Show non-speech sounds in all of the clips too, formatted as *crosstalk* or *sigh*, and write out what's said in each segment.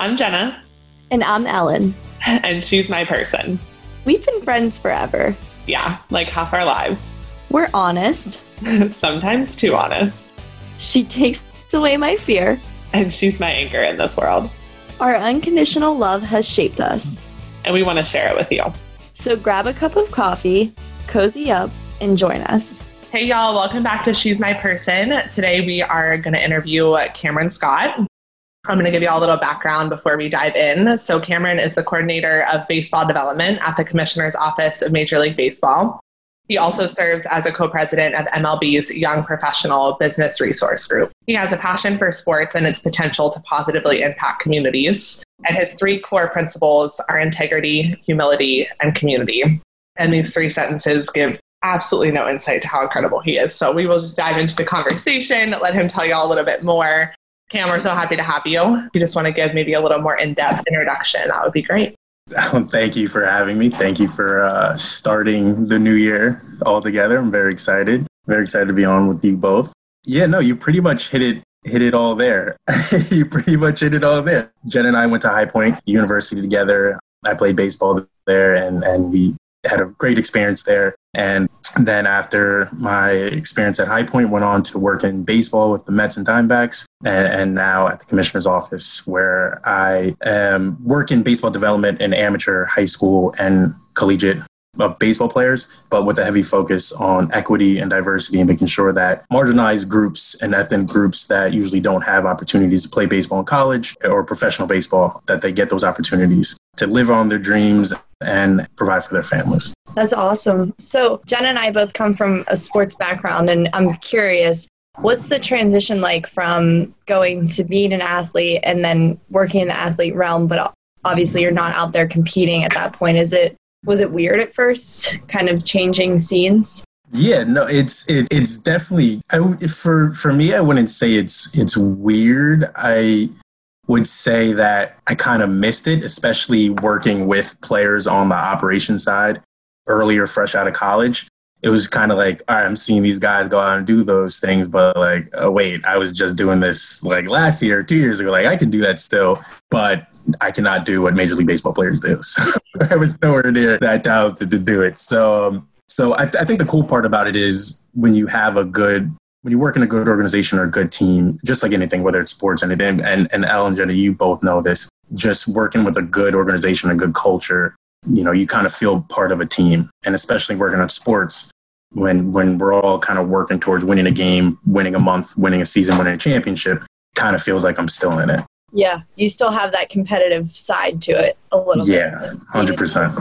I'm Jenna. And I'm Ellen. *laughs* And she's my person. We've been friends forever. Yeah, like half our lives. We're honest. *laughs* Sometimes too honest. She takes away my fear. And she's my anchor in this world. Our unconditional love has shaped us. And we want to share it with you. So grab a cup of coffee, cozy up, and join us. Hey, y'all, welcome back to She's My Person. Today we are going to interview Cameron Scott. I'm going to give you all a little background before we dive in. So, Cameron is the coordinator of baseball development at the Commissioner's Office of Major League Baseball. He also serves as a co president of MLB's Young Professional Business Resource Group. He has a passion for sports and its potential to positively impact communities. And his three core principles are integrity, humility, and community. And these three sentences give absolutely no insight to how incredible he is. So we will just dive into the conversation, let him tell you all a little bit more. Cam, we're so happy to have you. If you just want to give maybe a little more in depth introduction, that would be great. *laughs* thank you for having me. Thank you for uh, starting the new year all together. I'm very excited. Very excited to be on with you both. Yeah, no, you pretty much hit it hit it all there. *laughs* you pretty much hit it all there. Jen and I went to High Point University together. I played baseball there and, and we had a great experience there. And then after my experience at High Point, went on to work in baseball with the Mets and Diamondbacks, and, and now at the commissioner's office, where I am working baseball development in amateur, high school, and collegiate of baseball players, but with a heavy focus on equity and diversity and making sure that marginalized groups and ethnic groups that usually don't have opportunities to play baseball in college or professional baseball, that they get those opportunities to live on their dreams and provide for their families. That's awesome. So, Jen and I both come from a sports background, and I'm curious what's the transition like from going to being an athlete and then working in the athlete realm, but obviously you're not out there competing at that point? Is it was it weird at first, kind of changing scenes? Yeah, no, it's it, it's definitely I, for for me. I wouldn't say it's it's weird. I would say that I kind of missed it, especially working with players on the operation side earlier, fresh out of college. It was kind of like, all right, I'm seeing these guys go out and do those things, but like, oh, wait, I was just doing this like last year, two years ago. Like, I can do that still, but I cannot do what Major League Baseball players do. *laughs* So I was nowhere near that talented to do it. So, um, so I, th- I think the cool part about it is when you have a good when you work in a good organization or a good team, just like anything, whether it's sports, anything, and, and Al and Jenna, you both know this, just working with a good organization, a good culture, you know, you kind of feel part of a team. And especially working on sports, when when we're all kind of working towards winning a game, winning a month, winning a season, winning a championship, kind of feels like I'm still in it. Yeah, you still have that competitive side to it a little yeah, bit. Yeah, hundred percent.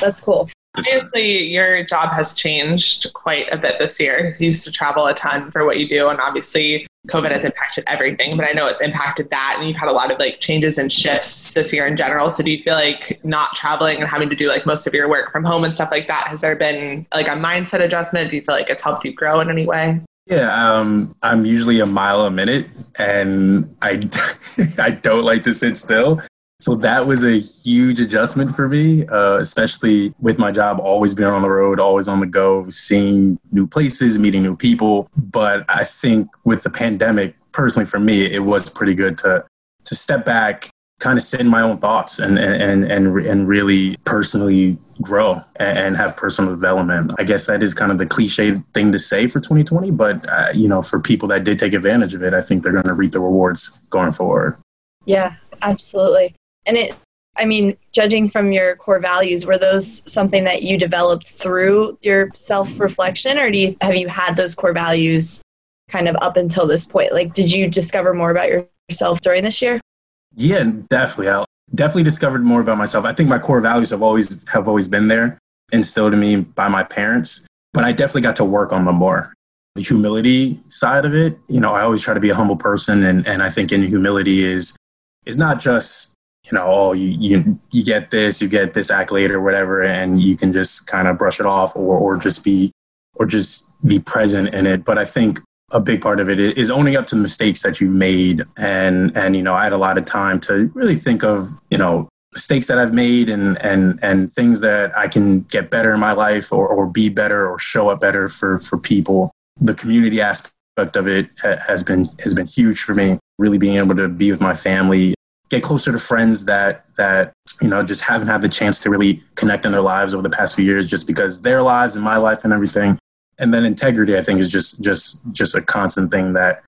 That's cool. Obviously, your job has changed quite a bit this year you used to travel a ton for what you do, and obviously COVID has impacted everything. But I know it's impacted that, and you've had a lot of like changes and shifts this year in general. So do you feel like not traveling and having to do like most of your work from home and stuff like that? Has there been like a mindset adjustment? Do you feel like it's helped you grow in any way? Yeah, um, I'm usually a mile a minute, and I *laughs* I don't like to sit still. So that was a huge adjustment for me, uh, especially with my job always being on the road, always on the go, seeing new places, meeting new people. But I think with the pandemic, personally for me, it was pretty good to to step back, kind of sit in my own thoughts, and and and and really personally grow and have personal development. I guess that is kind of the cliche thing to say for 2020, but uh, you know, for people that did take advantage of it, I think they're going to reap the rewards going forward. Yeah, absolutely. And it, I mean, judging from your core values, were those something that you developed through your self reflection, or do you have you had those core values kind of up until this point? Like, did you discover more about yourself during this year? Yeah, definitely. I definitely discovered more about myself. I think my core values have always have always been there, instilled in me by my parents. But I definitely got to work on them more. The humility side of it, you know, I always try to be a humble person, and and I think in humility is is not just you know, oh, you, you, you get this, you get this accolade or whatever, and you can just kind of brush it off or, or just be, or just be present in it. But I think a big part of it is owning up to the mistakes that you made. And, and, you know, I had a lot of time to really think of, you know, mistakes that I've made and, and, and things that I can get better in my life or, or be better or show up better for, for people. The community aspect of it has been, has been huge for me. Really being able to be with my family get closer to friends that that you know just haven't had the chance to really connect in their lives over the past few years, just because their lives and my life and everything. And then integrity, I think, is just just just a constant thing that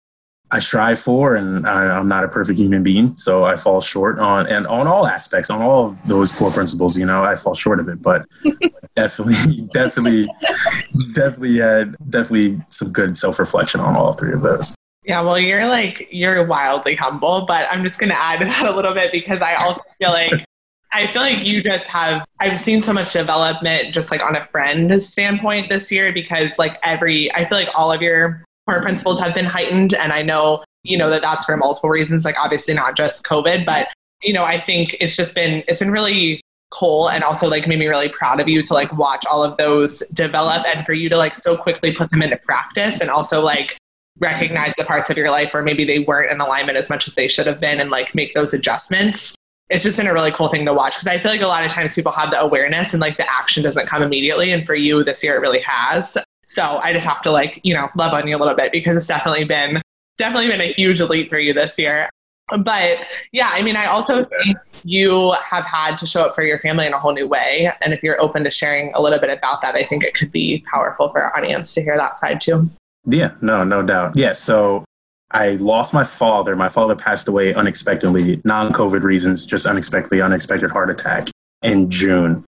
I strive for, and I, am not a perfect human being, so I fall short on and on all aspects, on all of those core principles. You know, I fall short of it, but *laughs* definitely, definitely, definitely had definitely some good self reflection on all three of those. Yeah, well, you're like you're wildly humble, but I'm just going to add to *laughs* that a little bit because I also feel like I feel like you just have I've seen so much development just like on a friend standpoint this year because like every I feel like all of your core principles have been heightened. And I know, you know, that that's for multiple reasons, like obviously not just COVID, but, you know, I think it's just been, it's been really cool and also like made me really proud of you to like watch all of those develop and for you to like so quickly put them into practice and also like recognize the parts of your life where maybe they weren't in alignment as much as they should have been and like make those adjustments it's just been a really cool thing to watch because I feel like a lot of times people have the awareness and like the action doesn't come immediately. And for you this year, it really has. So I just have to like, you know, love on you a little bit because it's definitely been definitely been a huge leap for you this year. But yeah, I mean, I also think you have had to show up for your family in a whole new way. And if you're open to sharing a little bit about that, I think it could be powerful for our audience to hear that side too. Yeah, no, no doubt. Yeah, so I lost my father. My father passed away unexpectedly, non COVID reasons, just unexpectedly, unexpected heart attack in June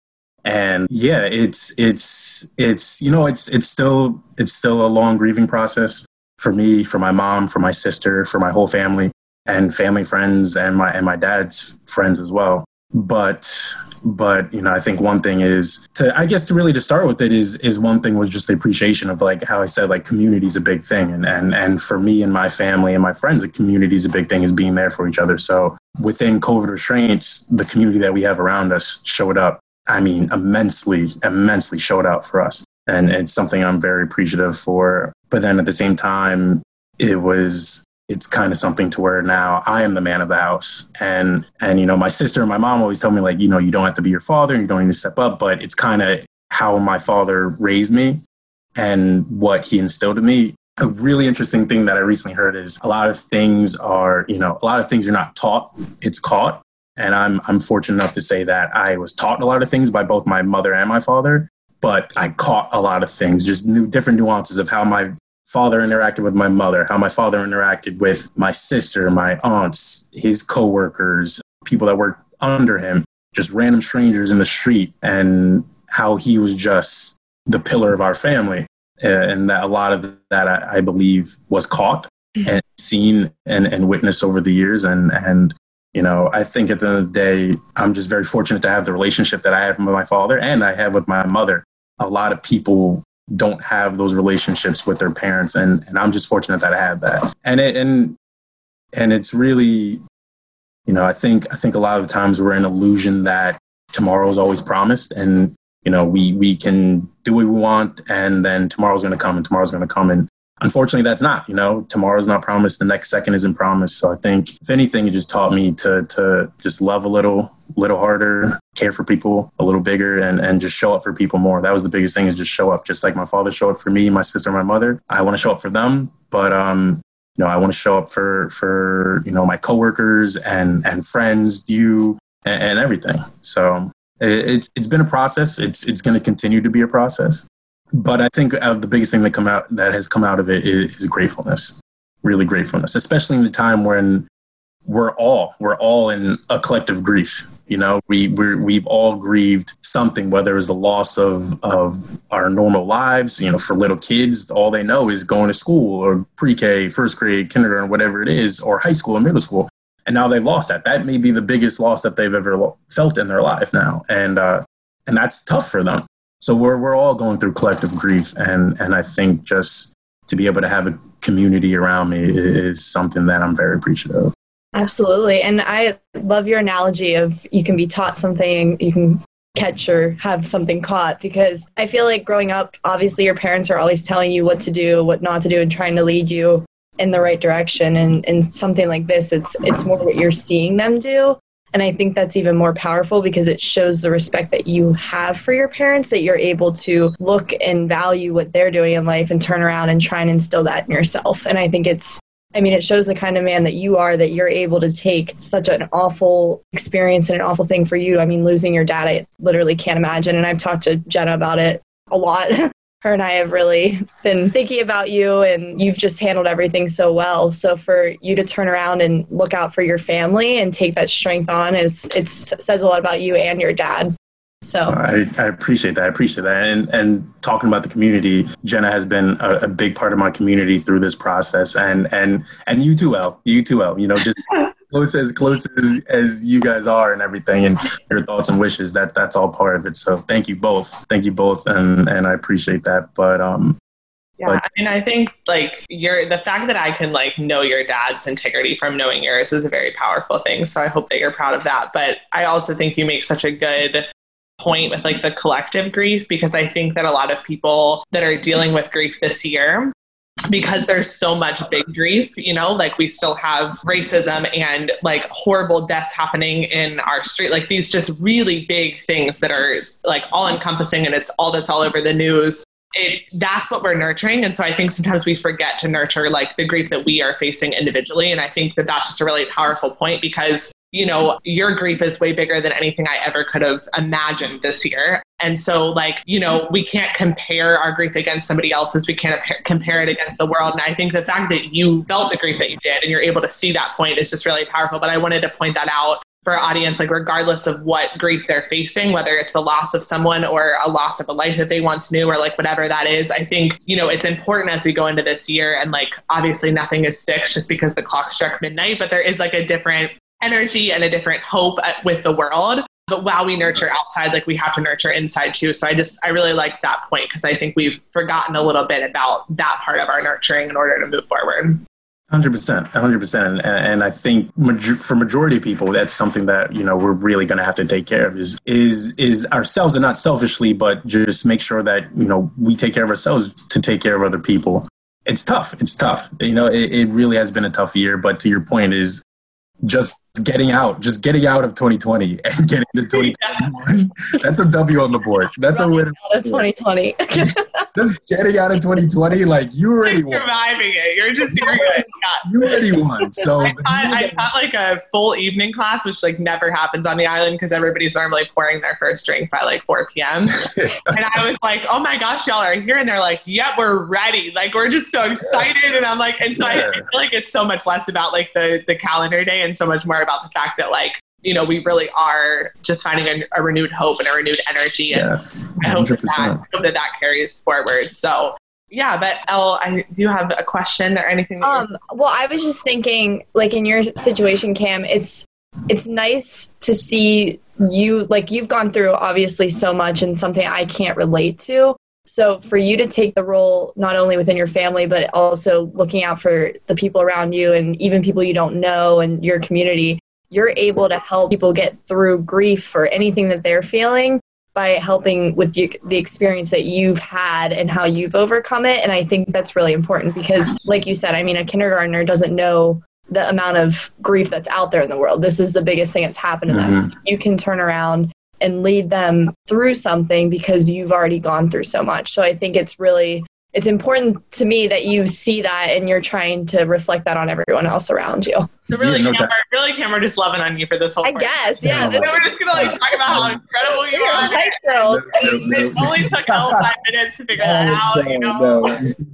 and yeah it's it's it's you know it's it's still it's still a long grieving process for me for my mom for my sister for my whole family and family friends and my and my dad's friends as well but but you know i think one thing is to i guess to really to start with it is is one thing was just the appreciation of like how i said like community is a big thing and and and for me and my family and my friends the community is a big thing is being there for each other so within covid restraints the community that we have around us showed up I mean, immensely, immensely showed out for us. And it's something I'm very appreciative for. But then at the same time, it was it's kind of something to where now I am the man of the house. And and you know, my sister and my mom always tell me like, you know, you don't have to be your father and you don't need to step up, but it's kind of how my father raised me and what he instilled in me. A really interesting thing that I recently heard is a lot of things are, you know, a lot of things are not taught, it's caught. And I'm, I'm fortunate enough to say that I was taught a lot of things by both my mother and my father, but I caught a lot of things, just new different nuances of how my father interacted with my mother, how my father interacted with my sister, my aunts, his coworkers, people that worked under him, just random strangers in the street, and how he was just the pillar of our family. And that a lot of that I, I believe was caught mm-hmm. and seen and, and witnessed over the years. And, and you know, I think at the end of the day, I'm just very fortunate to have the relationship that I have with my father and I have with my mother. A lot of people don't have those relationships with their parents, and, and I'm just fortunate that I have that. And it, and and it's really, you know, I think I think a lot of times we're in illusion that tomorrow is always promised, and you know, we we can do what we want, and then tomorrow's going to come, and tomorrow's going to come, and unfortunately that's not you know tomorrow's not promised the next second isn't promised. So i think if anything it just taught me to to just love a little little harder care for people a little bigger and and just show up for people more. That was the biggest thing is just show up just like my father showed up for me my sister my mother. I want to show up for them but um you know i want to show up for for you know my coworkers and and friends you and, and everything. So it's it's been a process. It's it's going to continue to be a process but I think uh, the biggest thing that come out that has come out of it is, is gratefulness, really gratefulness, especially in the time when we're all we're all in a collective grief. You know, we we we've all grieved something, whether it was the loss of of our normal lives. You know, for little kids, all they know is going to school or pre-K, first grade, kindergarten, whatever it is, or high school or middle school. And now they've lost that. That may be the biggest loss that they've ever felt in their life now, and uh, and that's tough for them so we're we're all going through collective grief, and and I think just to be able to have a community around me is something that I'm very appreciative of. Absolutely, and I love your analogy of you can be taught something, you can catch or have something caught because I feel like growing up, obviously your parents are always telling you what to do, what not to do, and trying to lead you in the right direction. And and something like this, it's it's more what you're seeing them do. And I think that's even more powerful because it shows the respect that you have for your parents, that you're able to look and value what they're doing in life and turn around and try and instill that in yourself. And I think it's I mean, it shows the kind of man that you are that you're able to take such an awful experience and an awful thing for you. I mean, losing your dad, I literally can't imagine. And I've talked to Jenna about it a lot. *laughs* Her and I have really been thinking about you, and you've just handled everything so well. So for you to turn around and look out for your family and take that strength on is it says a lot about you and your dad. So I, I appreciate that. I appreciate that. And and talking about the community, Jenna has been a, a, big part of my community through this process, and and and you too, El. You too, El. You know, just *laughs* close as close as, as you guys are and everything, and your thoughts and wishes. That's that's all part of it. So thank you both. Thank you both, and and I appreciate that. But um, yeah, but, I I think like your the fact that I can like know your dad's integrity from knowing yours is a very powerful thing. So I hope that you're proud of that. But I also think you make such a good point with like the collective grief because I think that a lot of people that are dealing with grief this year because there's so much big grief, you know, like we still have racism and like horrible deaths happening in our street, like these just really big things that are like all encompassing and it's all that's all over the news. It, that's what we're nurturing. And so I think sometimes we forget to nurture like the grief that we are facing individually. And I think that that's just a really powerful point because you know, your grief is way bigger than anything I ever could have imagined this year. And so, like, you know, we can't compare our grief against somebody else's. We can't compare it against the world. And I think the fact that you felt the grief that you did and you're able to see that point is just really powerful. But I wanted to point that out for our audience, like regardless of what grief they're facing, whether it's the loss of someone or a loss of a life that they once knew or like whatever that is, I think, you know, it's important as we go into this year and like obviously nothing is fixed just because the clock struck midnight, but there is like a different energy and a different hope uh, with the world. But while we nurture outside, like we have to nurture inside too. So I just, I really like that point because I think we've forgotten a little bit about that part of our nurturing in order to move forward. Hundred percent, hundred percent, and I think for majority of people, that's something that you know we're really going to have to take care of is is is ourselves, and not selfishly, but just make sure that you know we take care of ourselves to take care of other people. It's tough. It's tough. You know, it, it really has been a tough year. But to your point, is just getting out, just getting out of 2020 *laughs* and getting to 2021. *laughs* That's a W on the board. That's Running a win. Out of 2020. *laughs* just getting out of 2020, like you already just won. surviving it. You're just you're good. You already won. So I taught, I taught like a full evening class, which like never happens on the island because everybody's normally pouring their first drink by like 4 p.m. and I was like, oh my gosh, y'all are here, and they're like, yep, we're ready. Like we're just so excited, and I'm like, and so yeah. I, I feel like it's so much less about like the the calendar day and so much more about the fact that like you know, we really are just finding a, a renewed hope and a renewed energy. And yes, 100%. I hope that, that, hope that that carries forward. So yeah, but El, I do you have a question or anything? Um, well, I was just thinking, like in your situation, Cam, it's it's nice to see you like you've gone through obviously so much and something I can't relate to. So for you to take the role not only within your family but also looking out for the people around you and even people you don't know and your community, you're able to help people get through grief or anything that they're feeling by helping with the, the experience that you've had and how you've overcome it. And I think that's really important because, like you said, I mean, a kindergartner doesn't know the amount of grief that's out there in the world. This is the biggest thing that's happened to mm-hmm. them. You can turn around and lead them through something because you've already gone through so much. So I think it's really it's important to me that you see that and you're trying to reflect that on everyone else around you. So really, yeah, no Cameron, really, Cameron, just loving on you for this whole. I part. guess, yeah. yeah. we're just gonna like talk about how incredible you are. Hi, girls. it only took all five minutes to figure that out. No, you know.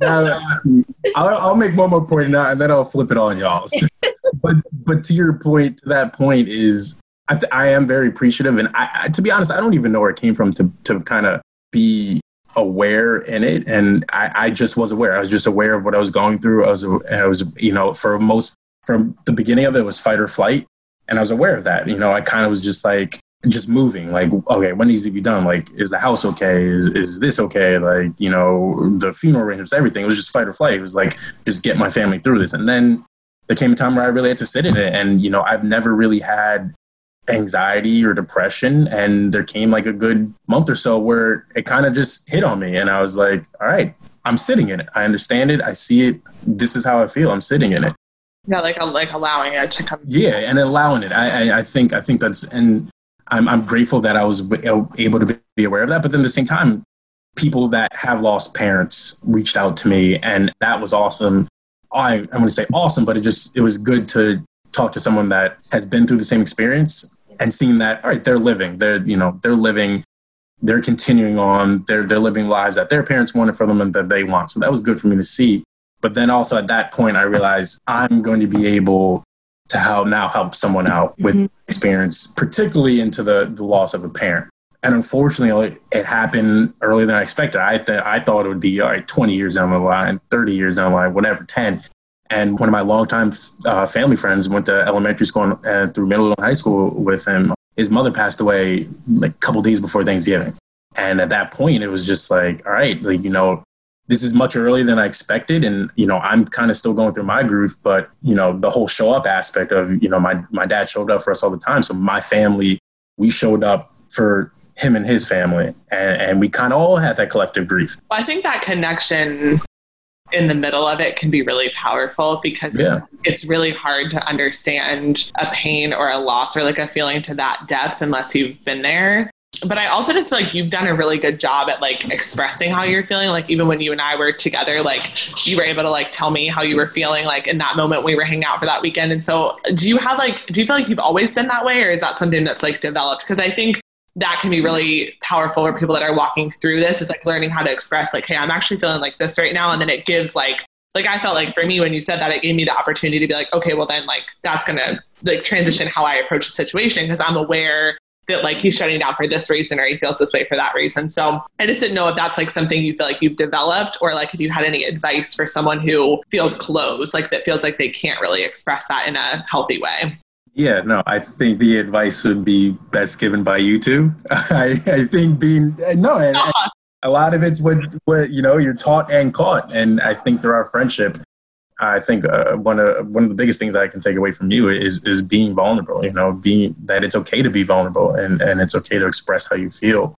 No. I'll, I'll, make one more point now, and then I'll flip it on y'all. So, *laughs* but but to your point, to that point is, I, th- I am very appreciative, and I, I, to be honest, I don't even know where it came from to to kind of be aware in it and I, I, just was aware. I was just aware of what i was going through. I was i was you know for most from the beginning of it was fight or flight and i was aware of that. You know i kind of was just like just moving like okay what needs to be done? Like is the house okay? Is, is this okay? Like you know the funeral arrangements everything. It was just fight or flight. It was like just get my family through this. And then there came a time where i really had to sit in it and you know i've never really had anxiety or depression. And there came like a good month or so where it kind of just hit on me. And I was like, all right, I'm sitting in it. I understand it. I see it. This is how I feel. I'm sitting in it. Yeah, like like allowing it to come. Yeah, and allowing it. I, I, I think I think that's and I'm I'm grateful that I was able to be aware of that. But then at the same time, people that have lost parents reached out to me, and that was awesome I I'm going to say awesome, but it just it was good to talk to someone that has been through the same experience and seeing that all right, they're living, they're you know they're living, they're continuing on, they're they're living lives that their parents wanted for them and that they want. So that was good for me to see. But then also at that point, I realized I'm going to be able to help now help someone out with mm-hmm. experience, particularly into the, the loss of a parent. And unfortunately, it happened earlier than I expected. I, th- I thought it would be all right, 20 years down the line, 30 years down the line, whatever, 10. And one of my longtime uh, family friends went to elementary school and through middle and high school with him. His mother passed away like a couple days before Thanksgiving. And at that point, it was just like, all right, like, you know, this is much earlier than I expected. And, you know, I'm kind of still going through my groove, but, you know, the whole show up aspect of, you know, my, my dad showed up for us all the time. So my family, we showed up for him and his family. And, and we kind of all had that collective grief. Well, I think that connection in the middle of it can be really powerful because yeah. it's really hard to understand a pain or a loss or like a feeling to that depth unless you've been there but I also just feel like you've done a really good job at like expressing how you're feeling. Like even when you and I were together, like you were able to like tell me how you were feeling like in that moment we were hanging out for that weekend. And so do you have like do you feel like you've always been that way or is that something that's like developed? Because I think that can be really powerful for people that are walking through this is like learning how to express like hey i'm actually feeling like this right now. And then it gives like like i felt like for me when you said that it gave me the opportunity to be like okay well then like that's gonna like transition how i approach the situation. Because i'm aware that like he's shutting down for this reason or he feels this way for that reason. So i just didn't know if that's like something you feel like you've developed or like if you had any advice for someone who feels closed like that feels like they can't really express that in a healthy way yeah, no, I think the advice would be best given by you two. *laughs* I, I think being, no, and, and *laughs* a lot of it's what, what, you know, you're taught and caught. And I think through our friendship, I think uh, one of one of the biggest things I can take away from you is is being vulnerable. You know, being that it's okay to be vulnerable and, and it's okay to express how you feel.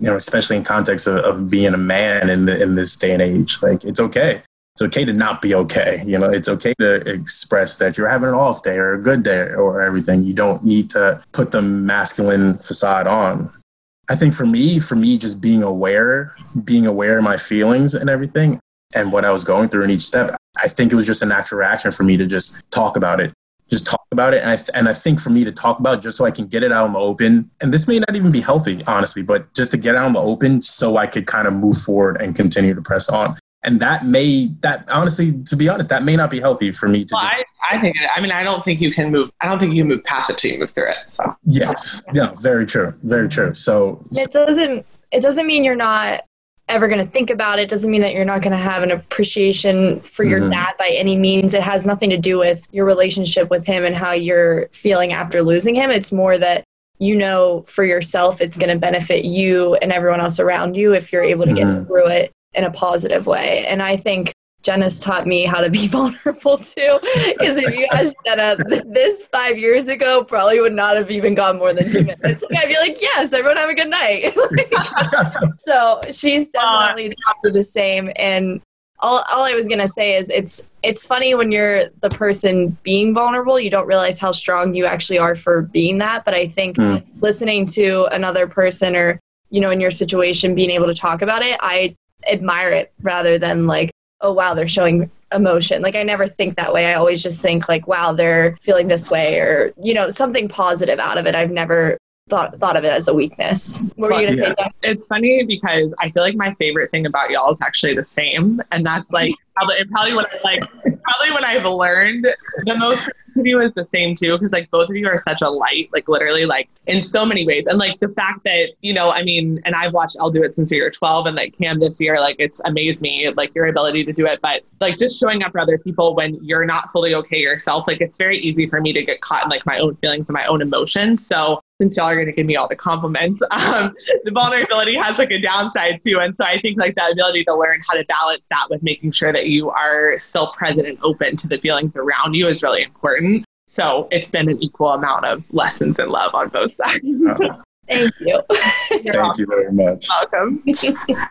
You know, especially in context of, of being a man in the, in this day and age, like it's okay it's okay to not be okay. You know, it's okay to express that you're having an off day or a good day or everything. You don't need to put the masculine facade on. I think for me, for me, just being aware, being aware of my feelings and everything and what I was going through in each step, I think it was just a natural reaction for me to just talk about it. Just talk about it. And I, th- and I think for me to talk about just so I can get it out in the open, and this may not even be healthy, honestly, but just to get out in the open so I could kind of move forward and continue to press on and that may that honestly to be honest that may not be healthy for me to well, just, I, I think i mean i don't think you can move i don't think you can move past it till you move through it so. Yes. Yeah very true very true. So it doesn't it doesn't mean you're not ever going to think about it doesn't mean that you're not going to have an appreciation for your mm-hmm. dad by any means. It has nothing to do with your relationship with him and how you're feeling after losing him. It's more that you know for yourself it's going to benefit you and everyone else around you if you're able to mm-hmm. get through it in a positive way. And I think Jenna's taught me how to be *laughs* vulnerable too. Because if you asked Jenna this five years ago, probably would not have even gone more than two minutes. I'd be like, yes, everyone have a good night. *laughs* so she's *laughs* definitely uh, the same. And all, all I was gonna say is it's it's funny when you're the person being vulnerable, you don't realize how strong you actually are for being that. But I think mm. listening to another person or you know in your situation being able to talk about it, I admire it rather than like, oh wow, they're showing emotion. Like I never think that way. I always just think like, wow, they're feeling this way or, you know, something positive out of it. I've never thought thought of it as a weakness. What were you gonna yeah. say? It's funny because I feel like my favorite thing about y'all is actually the same, and that's like *laughs* probably probably what I like probably what I've learned the most of you is the same too, because like both of you are such a light, like literally, like in so many ways. And like the fact that, you know, I mean, and I've watched Elle do it since we were 12 and like Cam this year, like it's amazed me, like your ability to do it. But like just showing up for other people when you're not fully okay yourself, like it's very easy for me to get caught in like my own feelings and my own emotions. So since y'all are going to give me all the compliments, *laughs* um, the vulnerability has like a downside too. And so I think like that ability to learn how to balance that with making sure that you are still present and open to the feelings around you is really important. So it's been an equal amount of lessons and love on both sides. *laughs* Thank you. *laughs* Thank welcome. you very much. Welcome.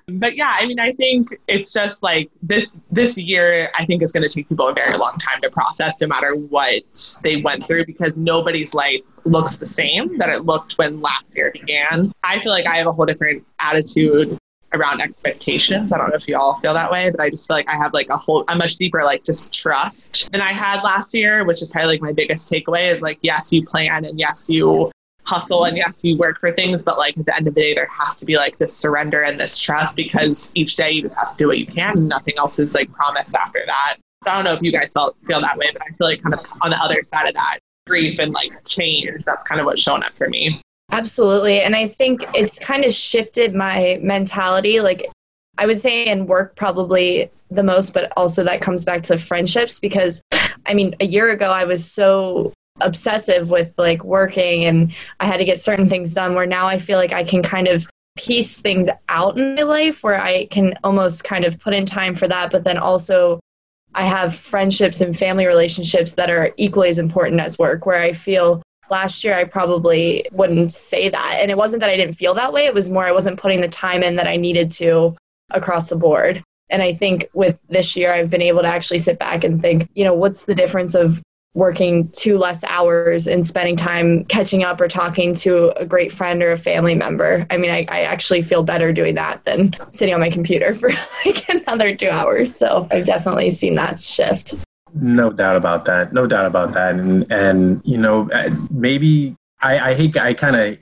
*laughs* but yeah, I mean, I think it's just like this this year. I think is going to take people a very long time to process, no matter what they went through, because nobody's life looks the same that it looked when last year began. I feel like I have a whole different attitude around expectations. I don't know if you all feel that way, but I just feel like I have like a whole, a much deeper like just trust than I had last year, which is probably like my biggest takeaway is like, yes, you plan and yes, you hustle and yes, you work for things, but like at the end of the day, there has to be like this surrender and this trust because each day you just have to do what you can and nothing else is like promised after that. So I don't know if you guys felt, feel that way, but I feel like kind of on the other side of that, grief and like change, that's kind of what's shown up for me. Absolutely. And I think it's kind of shifted my mentality. Like, I would say in work, probably the most, but also that comes back to friendships because I mean, a year ago, I was so obsessive with like working and I had to get certain things done where now I feel like I can kind of piece things out in my life where I can almost kind of put in time for that, but then also I have friendships and family relationships that are equally as important as work where I feel last year I probably wouldn't say that. And it wasn't that I didn't feel that way, it was more I wasn't putting the time in that I needed to across the board. And I think with this year, I've been able to actually sit back and think, you know, what's the difference of working two less hours and spending time catching up or talking to a great friend or a family member. I mean, I, I, actually feel better doing that than sitting on my computer *laughs* for like another two hours. So I've definitely seen that shift. No doubt about that. No doubt about that. And and you know, uh, maybe I, I hate I kind of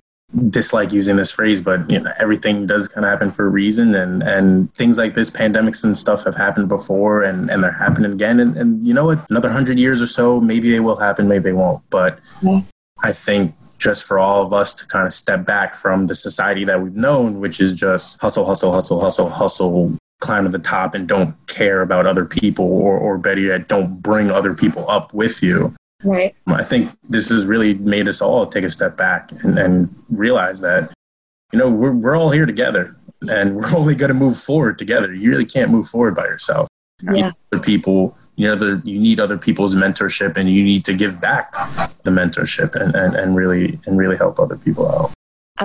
dislike using this phrase, but you know, everything does kind of happen for a reason, and and things like this, pandemics and stuff, have happened before, and and they're happening again. And and you know what? Another hundred years or so, maybe they will happen, maybe they won't. But yeah. I think just for all of us to kind of step back from the society that we've known, which is just hustle, hustle, hustle, hustle, hustle, climb to the top and don't care about other people or, or better yet, don't bring other people up with you. Right. I think this has really made us all take a step back and, and realize that, you know, we're, we're all here together and we're *laughs* only going to move forward together. You really can't move forward by yourself. Yeah. other people, you know, the, you need other people's mentorship and you need to give back the mentorship and, and, and really, and really help other people out.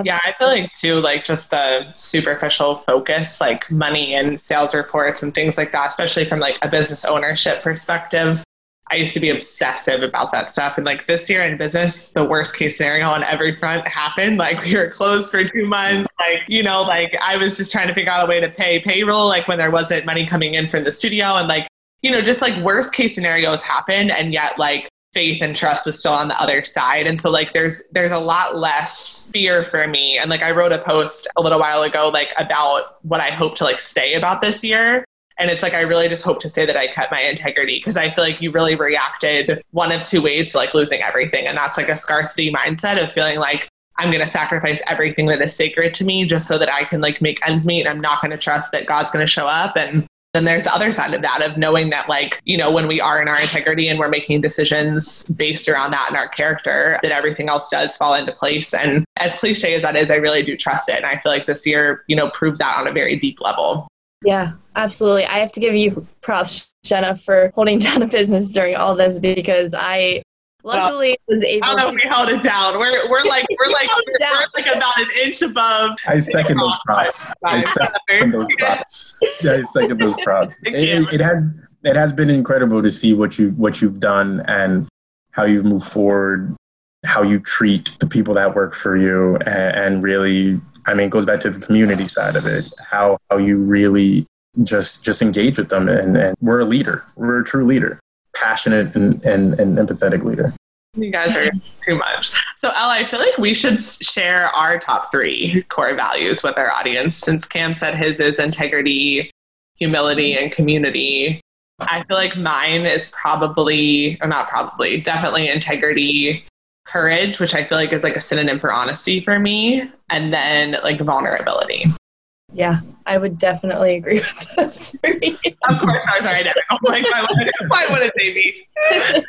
Yeah, I feel like too, like just the superficial focus, like money and sales reports and things like that, especially from like a business ownership perspective. I used to be obsessive about that stuff. And like this year in business, the worst case scenario on every front happened. Like we were closed for two months. Like, you know, like I was just trying to figure out a way to pay payroll, like when there wasn't money coming in from the studio. And like, you know, just like worst case scenarios happened. And yet, like, faith and trust was still on the other side and so like there's there's a lot less fear for me and like i wrote a post a little while ago like about what i hope to like say about this year and it's like i really just hope to say that i kept my integrity because i feel like you really reacted one of two ways to like losing everything. And that's like a scarcity mindset of feeling like i'm going to sacrifice everything that is sacred to me just so that i can like make ends meet. And i'm not going to trust that god's going to show up. And then there's the other side of that of knowing that like you know when we are in our integrity and we're making decisions based around that and our character that everything else does fall into place. And as cliche as that is i really do trust it. And i feel like this year you know proved that on a very deep level yeah absolutely i have to give you props jenna for holding *laughs* down a business during all this because i Luckily, well, was able. I don't know to- if we held it down. We're we're *laughs* like we're like we're, we're, like about an inch above. I second those *laughs* props. I second those props. I second those props. It, it, has it has been incredible to see what you what you've done and how you've moved forward, how you treat the people that work for you, and, and really, I mean, it goes back to the community side of it. How how you really just just engage with them, and, and we're a leader. We're a true leader passionate and, and, and empathetic leader. You guys are too much. So, Ella, I feel like we should share our top three core values with our audience. Since Cam said his is integrity, humility, and community, I feel like mine is probably, or not probably, definitely integrity, courage, which I feel like is like a synonym for honesty for me, and then like vulnerability. Yeah, I would definitely agree with those three. of course, sorry, sorry, I never. Like, why would, why would it say me?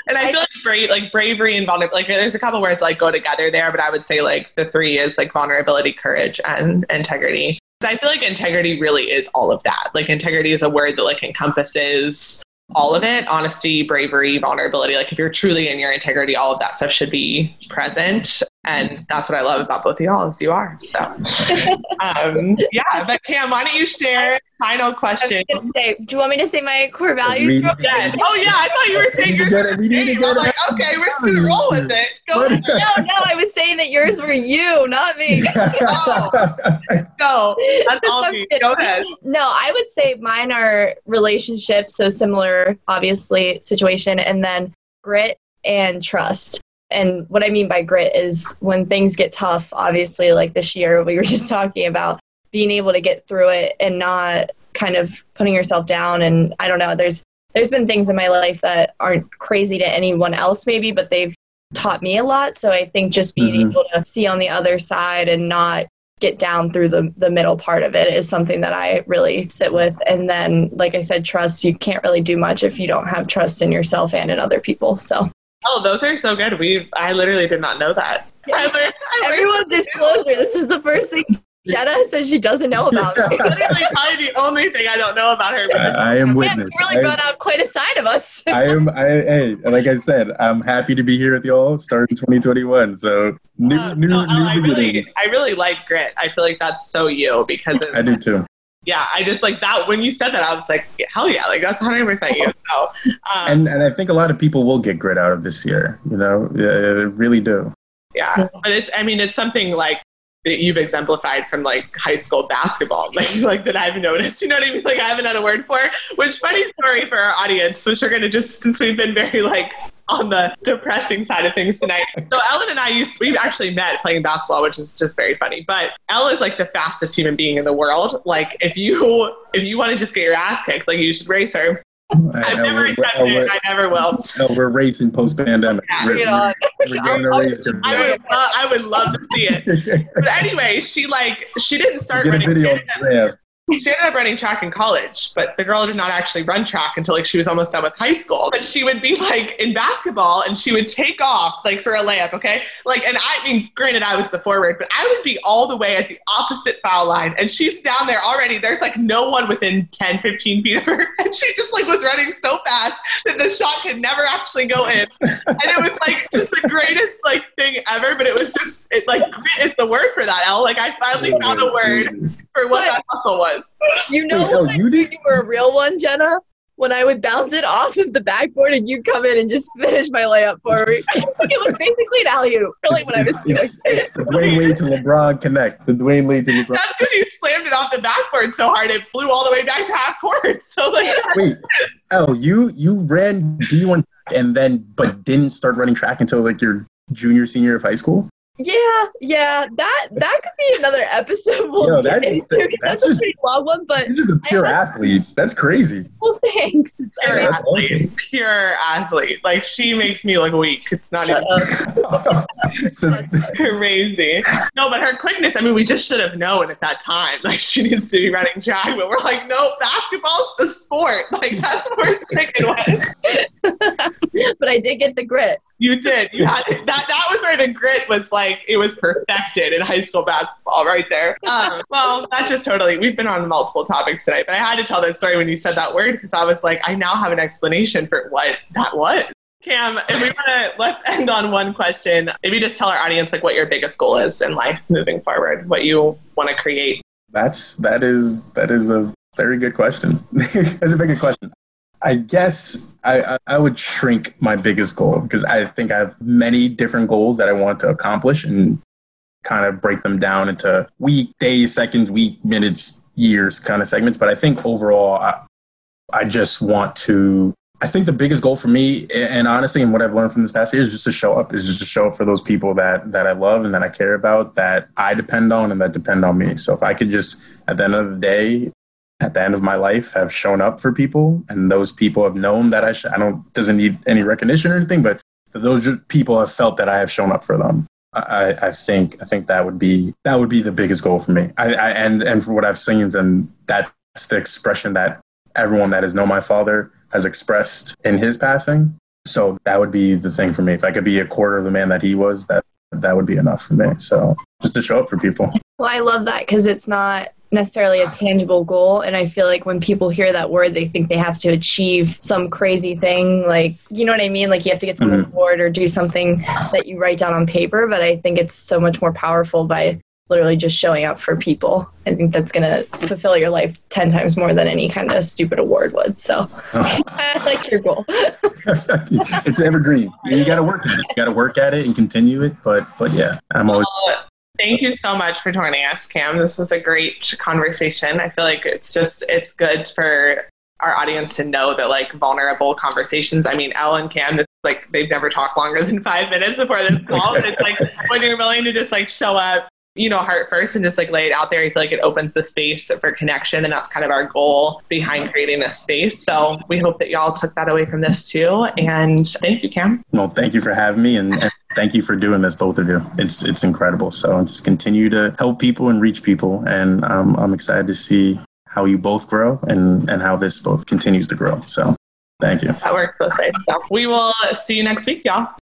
And I feel like brave, like bravery and vulnerability. Like, there's a couple words like go together there, but I would say like the three is like vulnerability, courage, and integrity. I feel like integrity really is all of that. Like integrity is a word that like encompasses all of it honesty bravery vulnerability like if you're truly in your integrity all of that stuff should be present and that's what i love about both of y'all is you are so *laughs* um, yeah but cam why don't you share final question say, do you want me to say my core values yes. oh yeah i thought you were saying yours we need to get like, okay we're just gonna roll with it Go no no i was saying that yours were you not me *laughs* oh. Go. That's all me. Go ahead. No, I would say mine are relationships, so similar, obviously, situation, and then grit and trust. And what I mean by grit is when things get tough, obviously, like this year, we were *laughs* just talking about being able to get through it and not kind of putting yourself down. And I don't know, there's there's been things in my life that aren't crazy to anyone else, maybe, but they've taught me a lot. So I think just being mm-hmm. able to see on the other side and not get down through the, the middle part of it is something that I really sit with. And then, like I said, trust, you can't really do much if you don't have trust in yourself and in other people. So. Oh, those are so good. We I literally did not know that. I learned, I Everyone disclosure. This is the first thing Jenna says she doesn't know about *laughs* me. Literally, probably the only thing I don't know about her. I, I am witness. Yeah, really brought out quite a side of us. *laughs* I am. I hey, like I said, I'm happy to be here with y'all starting 2021. So new, uh, new, no, new I really, I really like grit. I feel like that's so you because I do too. Yeah, I just like that when you said that, I was like, hell yeah, like that's 100 percent you. So, um, and and I think a lot of people will get grit out of this year. You know, yeah, they really do. Yeah, but it's. I mean, it's something like that you've exemplified from like high school basketball, *laughs* like like that I've noticed. You know what I mean? Like I haven't had a word for. Which funny story for our audience, which we're gonna just since we've been very like on the depressing side of things tonight. So Ellen and I used we actually met playing basketball, which is just very funny. But Elle is like the fastest human being in the world. Like if you if you want to just get your ass kicked, like you should race her. I've never attempted it. I never will. No, we're racing post pandemic. Yeah, we're, we're, *laughs* we're race. I would, uh, I would love to see it. *laughs* but anyway, she like she didn't start running. Video she ended up running track in college, but the girl did not actually run track until like she was almost done with high school. But she would be like in basketball and she would take off like for a layup, okay? Like, and I mean, granted, I was the forward, but I would be all the way at the opposite foul line and she's down there already. There's like no one within 10, 15 feet of her. *laughs* And she just like was running so fast that the shot could never actually go in. and it was like just the greatest like thing ever, but it was just, it like, it's the word for that, L. Like, I finally oh, found a word for what that hustle was. You know, Wait, oh, you, did? you were a real one, Jenna. When I would bounce it off of the backboard and you'd come in and just finish my layup for me. *laughs* it was basically an alley oop. Really, when I was it's, it's, the Dwyane Wade to LeBron connect. The Dwyane Wade to LeBron. That's because you slammed it off the backboard so hard it flew all the way back to half court. So like, wait, oh, you you ran D one and then but didn't start running track until like your junior senior of high school. Yeah, yeah, that that could be another episode. *laughs* We'll Yo, that's, that's, that's, that's just, a pretty long one, but he's just a pure athlete. That's crazy. Well, thanks. Pure yeah, athlete, awesome. pure athlete. Like she makes me look weak. It's not Shut even *laughs* *laughs* crazy. No, but her quickness. I mean, we just should have known at that time. Like she needs to be running track, but we're like, no, basketball's the sport. Like that's what we're sticking with. *laughs* but I did get the grit. You did. You had it. That that was where the grit was like it was perfected in high school basketball right there. Um, well, that just totally. We've been on multiple topics tonight, but I had to tell that story when you said that word because I was like, I now have an explanation for what that was. Cam, if we want to let's end on one question. Maybe just tell our audience like what your biggest goal is in life moving forward. What you want to create. That's that is that is a very good question. *laughs* That's a very good question. I guess I, I would shrink my biggest goal because I think I have many different goals that I want to accomplish and kind of break them down into week, days, seconds, week, minutes, years kind of segments. But I think overall, I, I just want to. I think the biggest goal for me, and honestly, and what I've learned from this past year, is just to show up. Is just to show up for those people that that I love and that I care about, that I depend on, and that depend on me. So if I could just, at the end of the day, at the end of my life have shown up for people and those people have known that I, sh- I don't doesn't need any recognition or anything but those people have felt that I have shown up for them. I, I think I think that would be that would be the biggest goal for me. I, I and and for what I've seen then that's the expression that everyone that has known my father has expressed in his passing. So that would be the thing for me. If I could be a quarter of the man that he was that that would be enough for me. So just to show up for people. Well I love that because it's not necessarily a tangible goal. And i feel like when people hear that word they think they have to achieve some crazy thing. Like you know what i mean? Like you have to get some mm-hmm. award or do something that you write down on paper. But i think it's so much more powerful by literally just showing up for people. I think that's going to fulfill your life 10 times more than any kind of stupid award would. So oh. *laughs* i like your goal. *laughs* It's evergreen. You got to work at it. You got to work at it and continue it. But but yeah i'm always uh, Thank you so much for joining us, Cam. This was a great conversation. I feel like it's just it's good for our audience to know that like vulnerable conversations. I mean, Elle and Cam, this like they've never talked longer than five minutes before this call. but it's like *laughs* when you're willing to just like show up, you know, heart first and just like lay it out there, I feel like it opens the space for connection. And that's kind of our goal behind creating this space. So we hope that y'all took that away from this too. And thank you, Cam. Well, thank you for having me and, and thank you for doing this, both of you. It's it's incredible. So just continue to help people and reach people. And um, I'm excited to see how you both grow and, and how this both continues to grow. So thank you. That works both ways. So we will see you next week, y'all.